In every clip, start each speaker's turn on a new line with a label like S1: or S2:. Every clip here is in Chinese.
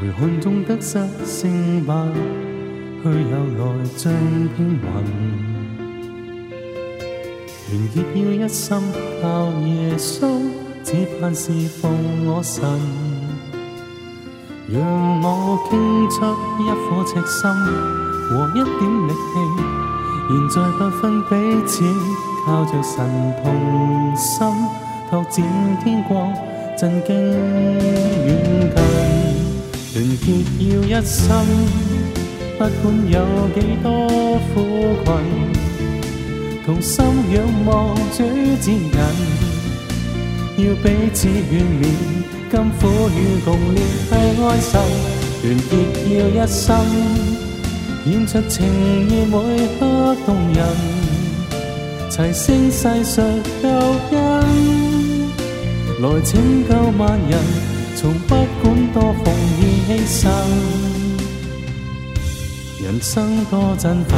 S1: 回看中得失胜败，去又来像片云。团结要一心靠耶稣，只盼是奉我神。让我倾出一颗赤心和一点力气，现在不分彼此，靠着神同心拓展天国，震惊远近。团结要一心，不管有几多苦困，同心仰望主指引，要彼此劝勉，甘苦与共烈气哀心。团结要一心，演出情意每刻动人，齐声细述救恩，来拯救万人，从不管多风雨。牺牲，人生多真谛。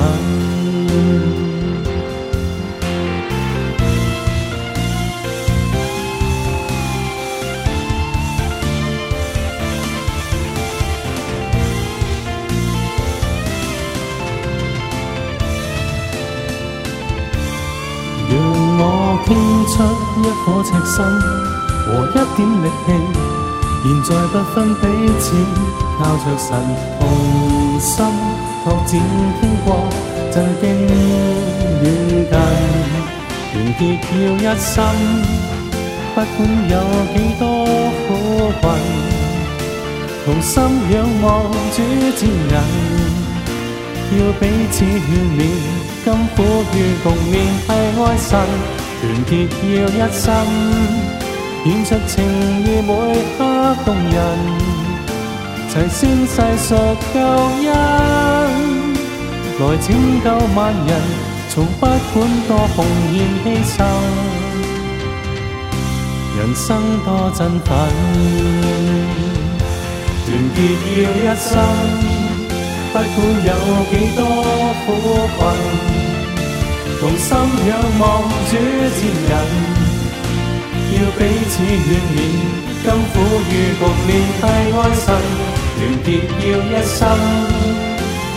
S1: 让我拼出一颗赤心和一点力气。現在不分彼此，靠着神同心拓展天光，震驚远近，团結要一心，不管有幾多苦困，同心仰望主指引，要彼此劝勉，甘苦與共，勉綿愛神，团結要一心。現實情意每刻動人，齊宣世屬救恩，來拯救萬人，從不管多紅現犧牲，人生多振奮，團結要一生，不管有幾多苦困，同心仰望主接人。要彼此劝勉，甘苦与共，连臂爱心，团结要一生，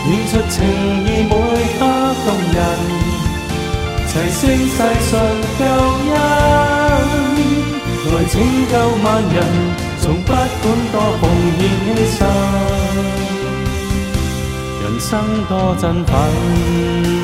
S1: 演出情意每刻动人，齐声世上救恩，来拯救万人，从不管多红年少，人生多振奋。